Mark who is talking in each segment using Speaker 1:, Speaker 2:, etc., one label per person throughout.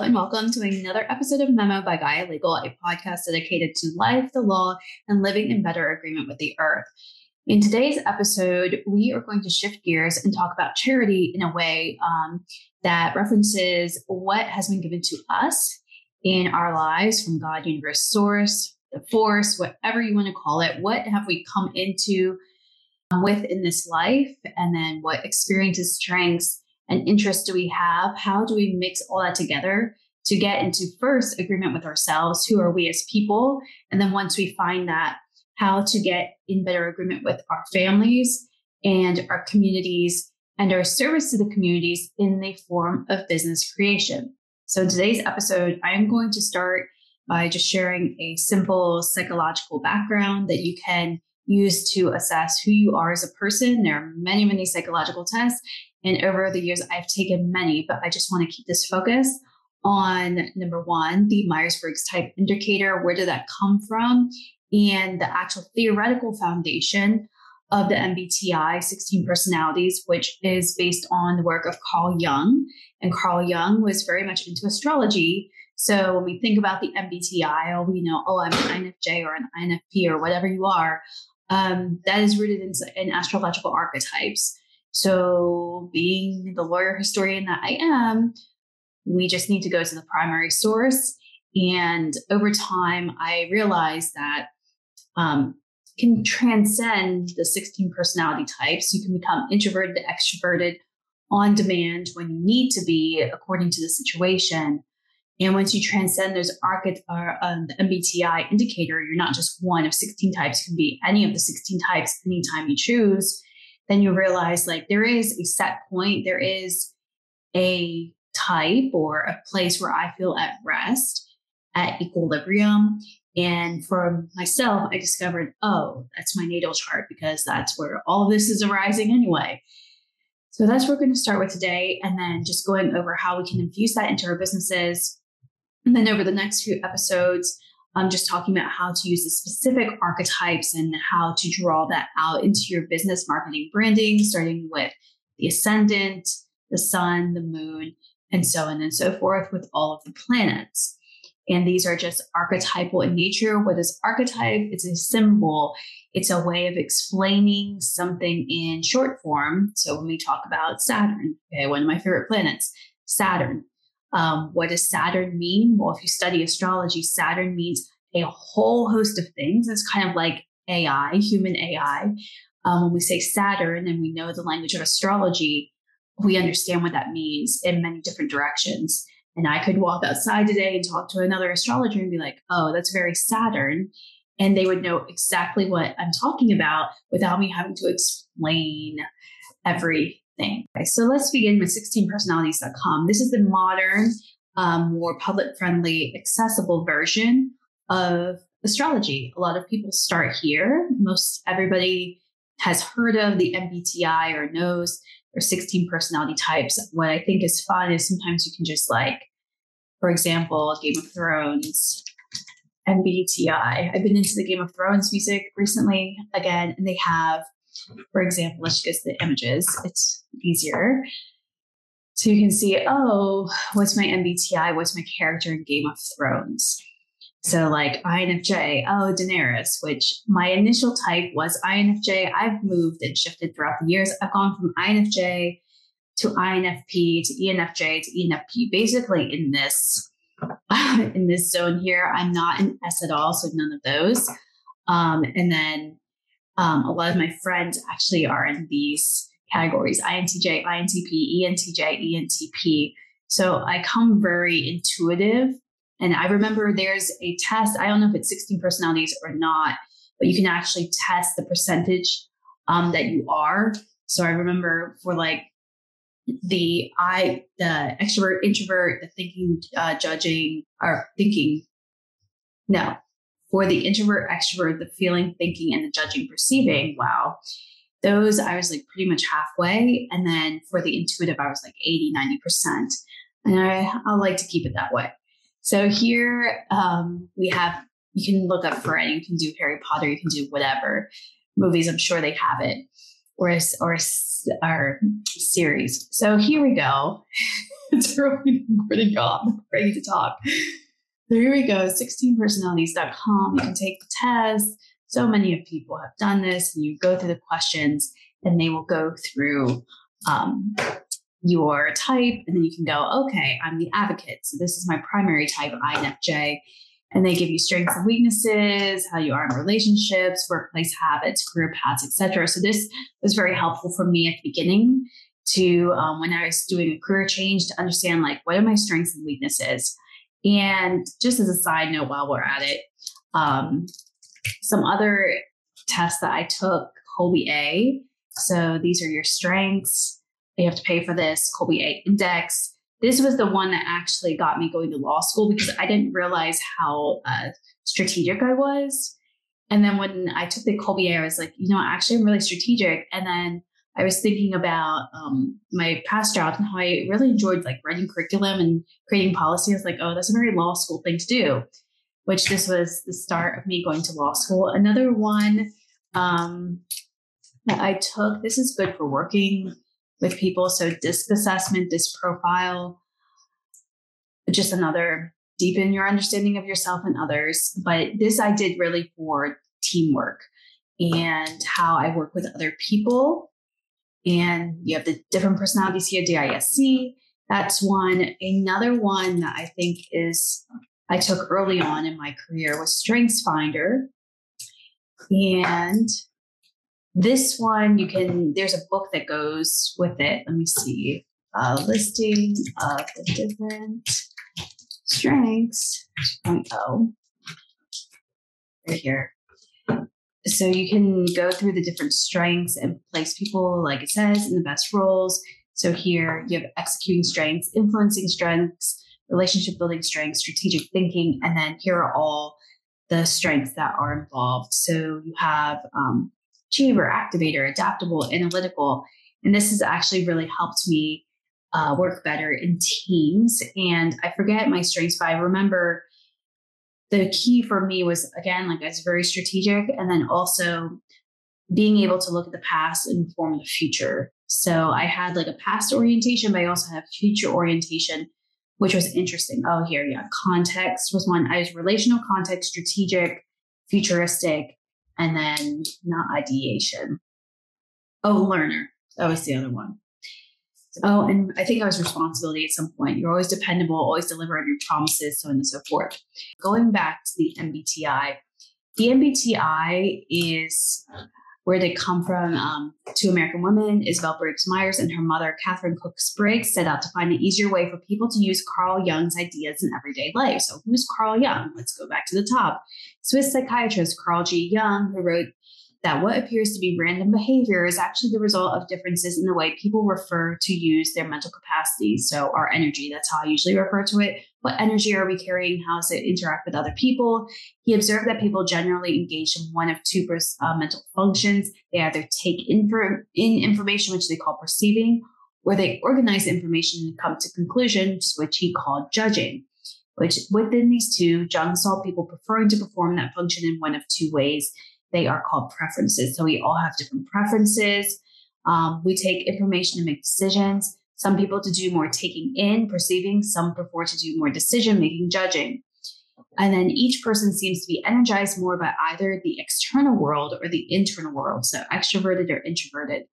Speaker 1: and welcome to another episode of Memo by Gaia Legal, a podcast dedicated to life, the law, and living in better agreement with the earth. In today's episode, we are going to shift gears and talk about charity in a way um, that references what has been given to us in our lives from God, universe, source, the force, whatever you want to call it. What have we come into um, with in this life? And then what experiences, strengths, and interests do we have? How do we mix all that together to get into first agreement with ourselves? Who are we as people? And then once we find that, how to get in better agreement with our families and our communities and our service to the communities in the form of business creation. So, in today's episode, I am going to start by just sharing a simple psychological background that you can use to assess who you are as a person. There are many, many psychological tests, and over the years, I've taken many, but I just want to keep this focus on number one, the Myers Briggs type indicator. Where did that come from? And the actual theoretical foundation of the MBTI 16 personalities, which is based on the work of Carl Jung. And Carl Jung was very much into astrology. So when we think about the MBTI, or we know, oh, I'm an INFJ or an INFP or whatever you are, um, that is rooted in, in astrological archetypes. So, being the lawyer historian that I am, we just need to go to the primary source. And over time, I realized that um, can transcend the 16 personality types. You can become introverted, extroverted on demand when you need to be, according to the situation. And once you transcend those archetypes, uh, um, the MBTI indicator, you're not just one of 16 types, You can be any of the 16 types anytime you choose then you realize like there is a set point, there is a type or a place where I feel at rest, at equilibrium. And for myself, I discovered, oh, that's my natal chart because that's where all of this is arising anyway. So that's what we're going to start with today. And then just going over how we can infuse that into our businesses. And then over the next few episodes, um, just talking about how to use the specific archetypes and how to draw that out into your business marketing branding, starting with the ascendant, the sun, the moon, and so on and so forth with all of the planets. And these are just archetypal in nature. What is archetype? It's a symbol. It's a way of explaining something in short form. So when we talk about Saturn, okay, one of my favorite planets, Saturn, um, what does Saturn mean? Well, if you study astrology, Saturn means a whole host of things. It's kind of like AI, human AI. Um, when we say Saturn and we know the language of astrology, we understand what that means in many different directions. And I could walk outside today and talk to another astrologer and be like, oh, that's very Saturn. And they would know exactly what I'm talking about without me having to explain every thing. Okay, so let's begin with 16personalities.com. This is the modern, um, more public friendly, accessible version of astrology. A lot of people start here. Most everybody has heard of the MBTI or knows or 16 personality types. What I think is fun is sometimes you can just like, for example, Game of Thrones, MBTI. I've been into the Game of Thrones music recently again, and they have for example, let's just the images. It's easier. So you can see, oh, what's my MBTI? What's my character in Game of Thrones? So like INFJ, oh, Daenerys, which my initial type was INFJ. I've moved and shifted throughout the years. I've gone from INFJ to INFP to ENFJ to ENFP, basically in this in this zone here. I'm not an S at all, so none of those. Um, and then um, a lot of my friends actually are in these categories INTJ, INTP, ENTJ, ENTP. So I come very intuitive. And I remember there's a test, I don't know if it's 16 personalities or not, but you can actually test the percentage um, that you are. So I remember for like the I, the extrovert, introvert, the thinking, uh, judging, or thinking, no, for the introvert, extrovert, the feeling, thinking, and the judging, perceiving, wow, those I was like pretty much halfway. And then for the intuitive, I was like 80, 90%. And I, I like to keep it that way. So here um, we have, you can look up for it. You can do Harry Potter, you can do whatever movies. I'm sure they have it. or or a, our series. So here we go. it's really important, y'all. I'm ready to talk. Here we go, 16personalities.com. You can take the test. So many of people have done this, and you go through the questions, and they will go through um, your type, and then you can go, okay, I'm the advocate. So this is my primary type, INFJ and they give you strengths and weaknesses, how you are in relationships, workplace habits, career paths, etc. So this was very helpful for me at the beginning to um, when I was doing a career change to understand like what are my strengths and weaknesses. And just as a side note, while we're at it, um, some other tests that I took, Kolbe A. So these are your strengths. You have to pay for this Kolbe A index this was the one that actually got me going to law school because I didn't realize how uh, strategic I was. And then when I took the Kolbe I was like, you know, actually, I'm really strategic. And then I was thinking about um, my past jobs and how I really enjoyed like writing curriculum and creating policy. I was like, oh, that's a very law school thing to do, which this was the start of me going to law school. Another one um, that I took, this is good for working with people. So disc assessment, disc profile, just another deepen your understanding of yourself and others. But this I did really for teamwork and how I work with other people. And you have the different personalities here, DISC. That's one. Another one that I think is I took early on in my career was Strengths Finder. And this one, you can, there's a book that goes with it. Let me see. A listing of the different strengths 2.0 right here. So you can go through the different strengths and place people, like it says, in the best roles. So here you have executing strengths, influencing strengths, relationship building strengths, strategic thinking, and then here are all the strengths that are involved. So you have um, achiever, activator, adaptable, analytical. And this has actually really helped me uh, work better in teams. And I forget my strengths, but I remember the key for me was again, like I was very strategic and then also being able to look at the past and form the future. So I had like a past orientation, but I also have future orientation, which was interesting. Oh, here, yeah. Context was one. I was relational context, strategic, futuristic, and then not ideation. Oh, learner. That was the other one. Oh, and I think I was responsibility at some point. You're always dependable, always deliver on your promises, so on and so forth. Going back to the MBTI, the MBTI is where they come from. Um, two American women, Isabel Briggs Myers and her mother, Katharine Cook Briggs, set out to find an easier way for people to use Carl Jung's ideas in everyday life. So, who's Carl Jung? Let's go back to the top. Swiss psychiatrist Carl G. Jung, who wrote that what appears to be random behavior is actually the result of differences in the way people refer to use their mental capacities. So, our energy, that's how I usually refer to it. What energy are we carrying? How does it interact with other people? He observed that people generally engage in one of two uh, mental functions. They either take in, in information, which they call perceiving, or they organize information and come to conclusions, which he called judging. Which within these two, Jung saw people preferring to perform that function in one of two ways they are called preferences. So we all have different preferences. Um, we take information to make decisions. Some people to do more taking in, perceiving. Some prefer to do more decision making, judging. And then each person seems to be energized more by either the external world or the internal world. So extroverted or introverted.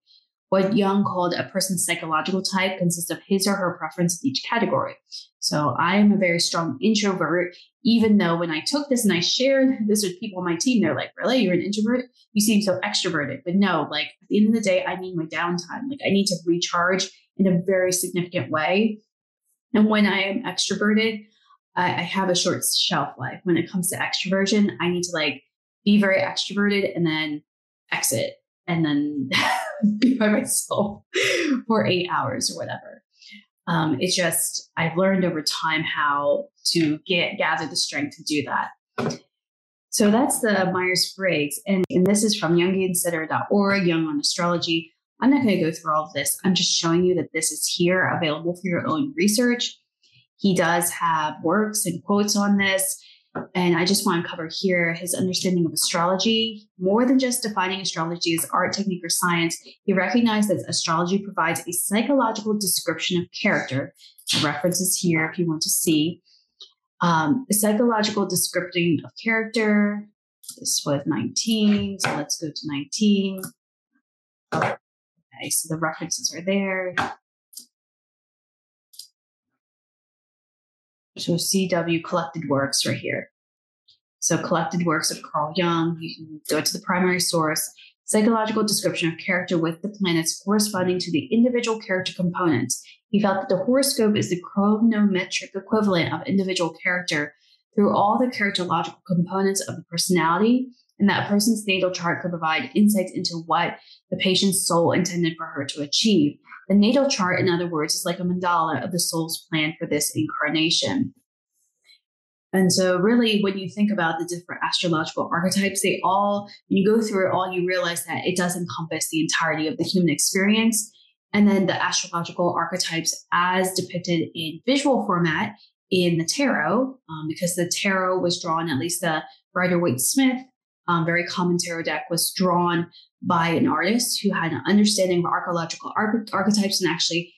Speaker 1: What Jung called a person's psychological type consists of his or her preference in each category. So I am a very strong introvert, even though when I took this and I shared this with people on my team, they're like, really, you're an introvert? You seem so extroverted. But no, like at the end of the day, I need my downtime. Like I need to recharge in a very significant way. And when I am extroverted, I, I have a short shelf life. When it comes to extroversion, I need to like be very extroverted and then exit and then be by myself for eight hours or whatever. Um, it's just I've learned over time how to get gather the strength to do that. So that's the Myers Briggs, and, and this is from JungianCenter.org, Jung on Astrology. I'm not going to go through all of this. I'm just showing you that this is here available for your own research. He does have works and quotes on this. And I just want to cover here his understanding of astrology. More than just defining astrology as art, technique, or science, he recognized that astrology provides a psychological description of character. References here if you want to see. Um, psychological description of character. This was 19, so let's go to 19. Okay, so the references are there. So CW collected works right here. So collected works of Carl Jung. You can go to the primary source. Psychological description of character with the planets corresponding to the individual character components. He felt that the horoscope is the chronometric equivalent of individual character through all the characterological components of the personality, and that a person's natal chart could provide insights into what the patient's soul intended for her to achieve. The natal chart, in other words, is like a mandala of the soul's plan for this incarnation. And so, really, when you think about the different astrological archetypes, they all, when you go through it all, you realize that it does encompass the entirety of the human experience. And then the astrological archetypes, as depicted in visual format in the tarot, um, because the tarot was drawn, at least the Rider Waite Smith, um, very common tarot deck, was drawn by an artist who had an understanding of archaeological arch- archetypes and actually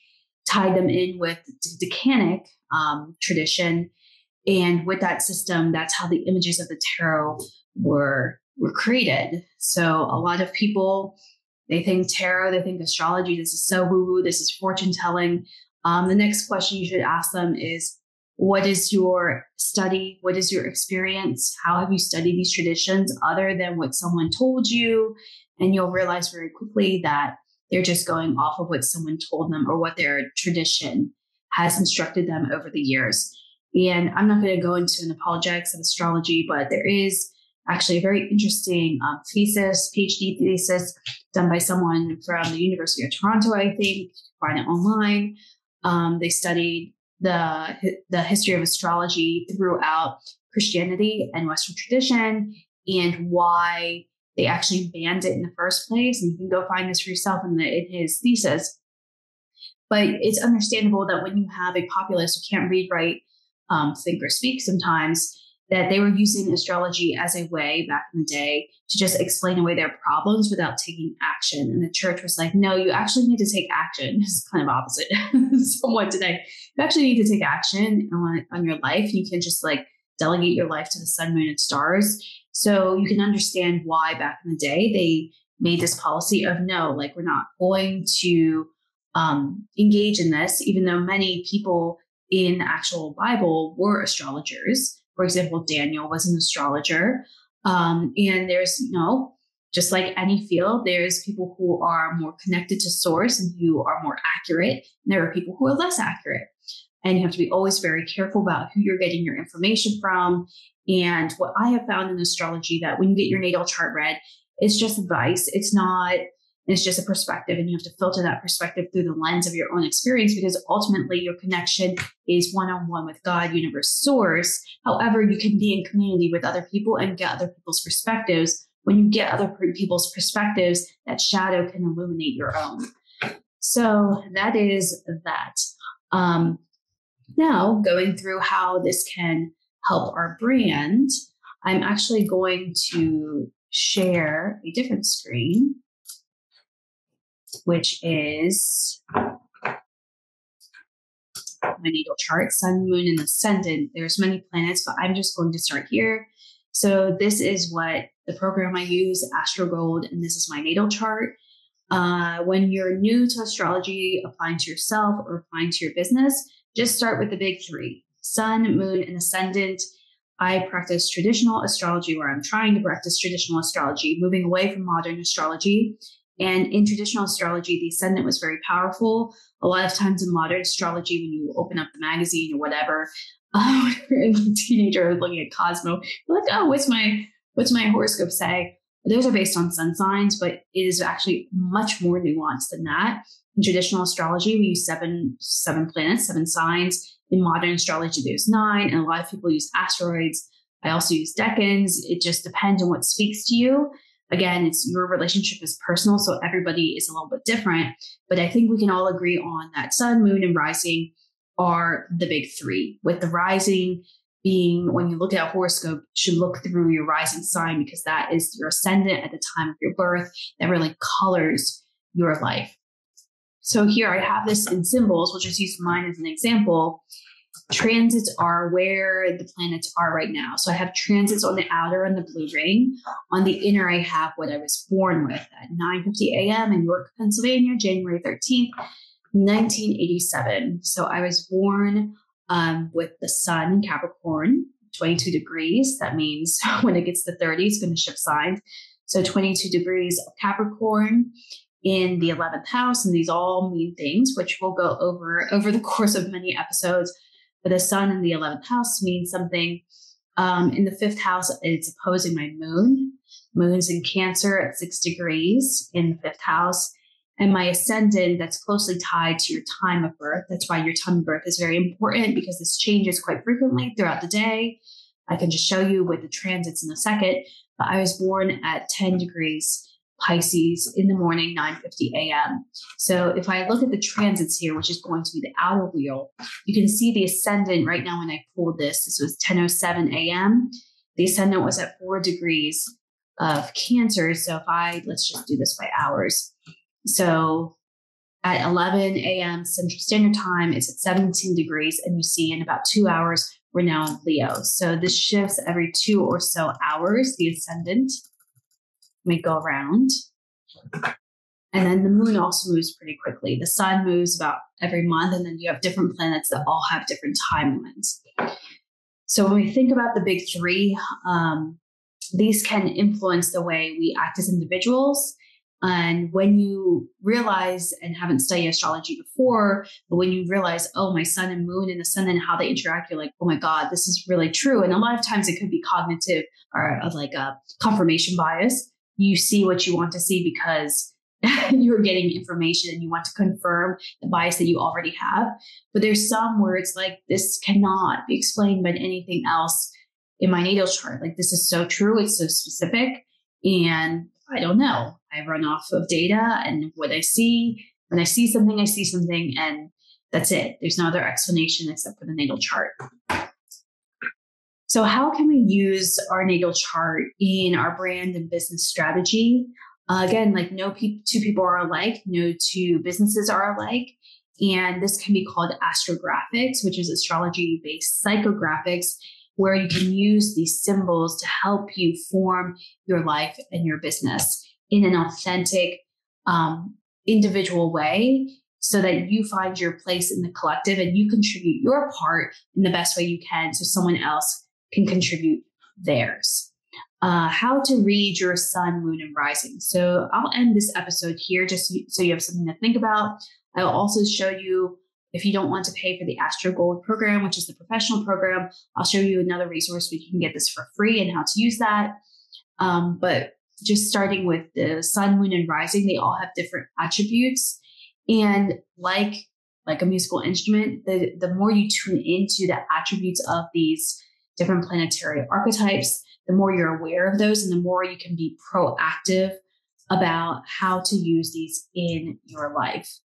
Speaker 1: tied them in with the Decanic um, tradition. And with that system, that's how the images of the tarot were were created. So a lot of people they think tarot, they think astrology. This is so woo woo. This is fortune telling. Um, the next question you should ask them is, what is your study? What is your experience? How have you studied these traditions other than what someone told you? And you'll realize very quickly that they're just going off of what someone told them or what their tradition has instructed them over the years. And I'm not going to go into an apologetics of astrology, but there is actually a very interesting um, thesis, PhD thesis done by someone from the University of Toronto, I think. Find it online. Um, they studied the the history of astrology throughout Christianity and Western tradition, and why they actually banned it in the first place. And you can go find this for yourself in, the, in his thesis. But it's understandable that when you have a populace who can't read, write, um, think, or speak sometimes, that they were using astrology as a way back in the day to just explain away their problems without taking action. And the church was like, no, you actually need to take action. It's kind of opposite somewhat today. You actually need to take action on, on your life. You can just like delegate your life to the sun, moon, and stars. So you can understand why back in the day they made this policy of no, like we're not going to um, engage in this, even though many people in the actual Bible were astrologers. For example, Daniel was an astrologer. Um, and there's, you know, just like any field, there's people who are more connected to source and who are more accurate. And there are people who are less accurate. And you have to be always very careful about who you're getting your information from. And what I have found in astrology that when you get your natal chart read, it's just advice. It's not it's just a perspective, and you have to filter that perspective through the lens of your own experience because ultimately your connection is one on one with God, universe, source. However, you can be in community with other people and get other people's perspectives. When you get other people's perspectives, that shadow can illuminate your own. So that is that. Um, now, going through how this can help our brand, I'm actually going to share a different screen which is my natal chart, sun, moon, and ascendant. There's many planets, but I'm just going to start here. So this is what the program I use, AstroGold, and this is my natal chart. Uh, when you're new to astrology, applying to yourself or applying to your business, just start with the big three sun, moon, and ascendant. I practice traditional astrology, where I'm trying to practice traditional astrology, moving away from modern astrology and in traditional astrology, the ascendant was very powerful. A lot of times in modern astrology, when you open up the magazine or whatever, uh, when a teenager looking at Cosmo, you're like, oh, what's my what's my horoscope say? Those are based on sun signs, but it is actually much more nuanced than that. In traditional astrology, we use seven seven planets, seven signs. In modern astrology, there's nine, and a lot of people use asteroids. I also use decans. It just depends on what speaks to you again, it's your relationship is personal, so everybody is a little bit different. But I think we can all agree on that sun, moon, and rising are the big three, with the rising being when you look at a horoscope, should look through your rising sign because that is your ascendant at the time of your birth that really colors your life. So here I have this in symbols. We'll just use mine as an example. Transits are where the planets are right now. So I have transits on the outer and the blue ring. On the inner, I have what I was born with at 9:50 a.m. in York, Pennsylvania, January 13th, 1987. So I was born um, with the sun in Capricorn, 22 degrees. That means when it gets to 30, it's going to shift signs. So 22 degrees of Capricorn in the 11th house. And these all mean things, which we'll go over over the course of many episodes. But the sun in the 11th house means something. Um, in the fifth house, it's opposing my moon. Moon's in Cancer at six degrees in the fifth house and my ascendant that's closely tied to your time of birth. That's why your time of birth is very important because this changes quite frequently throughout the day. I can just show you with the transits in a second, but I was born at 10 degrees Pisces in the morning, 9:50 a.m. So if I look at the transits here, which is going to be the outer wheel, you can see the ascendant right now when I pulled this. This was 10:07 a.m. The ascendant was at four degrees of Cancer. So if I let's just do this by hours. So at 11 a.m. Central Standard Time, it's at 17 degrees, and you see in about two hours, we're now in Leo. So this shifts every two or so hours, the ascendant may go around. And then the moon also moves pretty quickly. The sun moves about every month, and then you have different planets that all have different timelines. So when we think about the big three, um, these can influence the way we act as individuals and when you realize and haven't studied astrology before, but when you realize, oh, my sun and moon and the sun and how they interact, you're like, oh my God, this is really true. And a lot of times it could be cognitive or like a confirmation bias. You see what you want to see because you're getting information and you want to confirm the bias that you already have. But there's some where it's like, this cannot be explained by anything else in my natal chart. Like, this is so true. It's so specific. And I don't know. I run off of data and what I see. When I see something, I see something, and that's it. There's no other explanation except for the natal chart. So, how can we use our natal chart in our brand and business strategy? Uh, again, like no pe- two people are alike, no two businesses are alike. And this can be called astrographics, which is astrology based psychographics where you can use these symbols to help you form your life and your business in an authentic, um, individual way so that you find your place in the collective and you contribute your part in the best way you can so someone else can contribute theirs. Uh, how to read your sun, moon, and rising. So I'll end this episode here just so you have something to think about. I'll also show you if you don't want to pay for the Astro Gold program, which is the professional program, I'll show you another resource where you can get this for free and how to use that. Um, but just starting with the sun, moon, and rising, they all have different attributes. And like like a musical instrument, the, the more you tune into the attributes of these different planetary archetypes, the more you're aware of those and the more you can be proactive about how to use these in your life.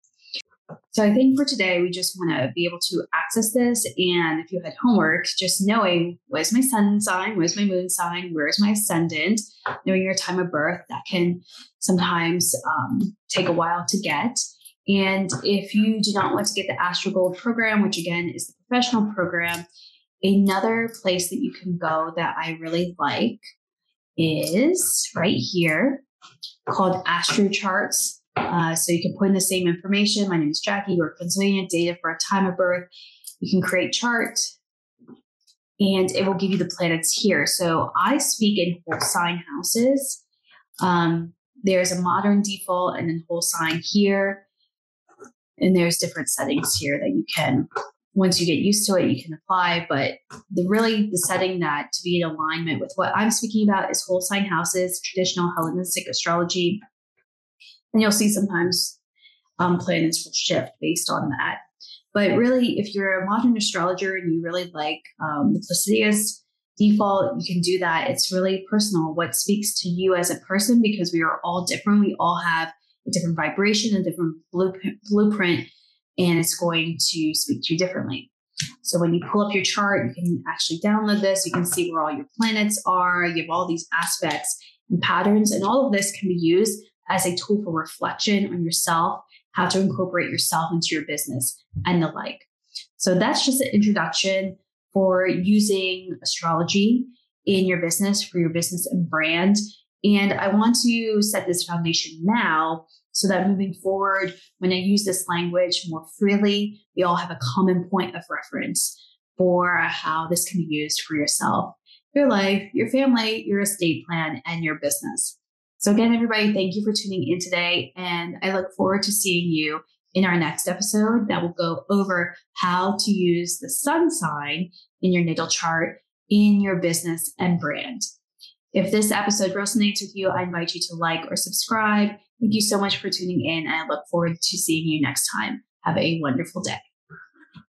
Speaker 1: So I think for today, we just want to be able to access this. And if you had homework, just knowing where's my sun sign, where's my moon sign, where's my ascendant, knowing your time of birth, that can sometimes um, take a while to get. And if you do not want to get the Astro Gold program, which again is the professional program, another place that you can go that I really like is right here called Astro Charts uh, so you can put in the same information. My name is Jackie, York, Pennsylvania, data for a time of birth. You can create chart and it will give you the planets here. So I speak in whole sign houses. Um, there's a modern default and then whole sign here. And there's different settings here that you can, once you get used to it, you can apply. But the really the setting that to be in alignment with what I'm speaking about is whole sign houses, traditional Hellenistic astrology and you'll see sometimes um, planets will shift based on that. But really, if you're a modern astrologer and you really like um, the Placidus default, you can do that. It's really personal what speaks to you as a person because we are all different. We all have a different vibration, a different blueprint, and it's going to speak to you differently. So when you pull up your chart, you can actually download this. You can see where all your planets are. You have all these aspects and patterns, and all of this can be used as a tool for reflection on yourself, how to incorporate yourself into your business, and the like. So that's just an introduction for using astrology in your business for your business and brand. And I want to set this foundation now so that moving forward, when I use this language more freely, we all have a common point of reference for how this can be used for yourself, your life, your family, your estate plan, and your business. So, again, everybody, thank you for tuning in today. And I look forward to seeing you in our next episode that will go over how to use the sun sign in your natal chart in your business and brand. If this episode resonates with you, I invite you to like or subscribe. Thank you so much for tuning in. And I look forward to seeing you next time. Have a wonderful day.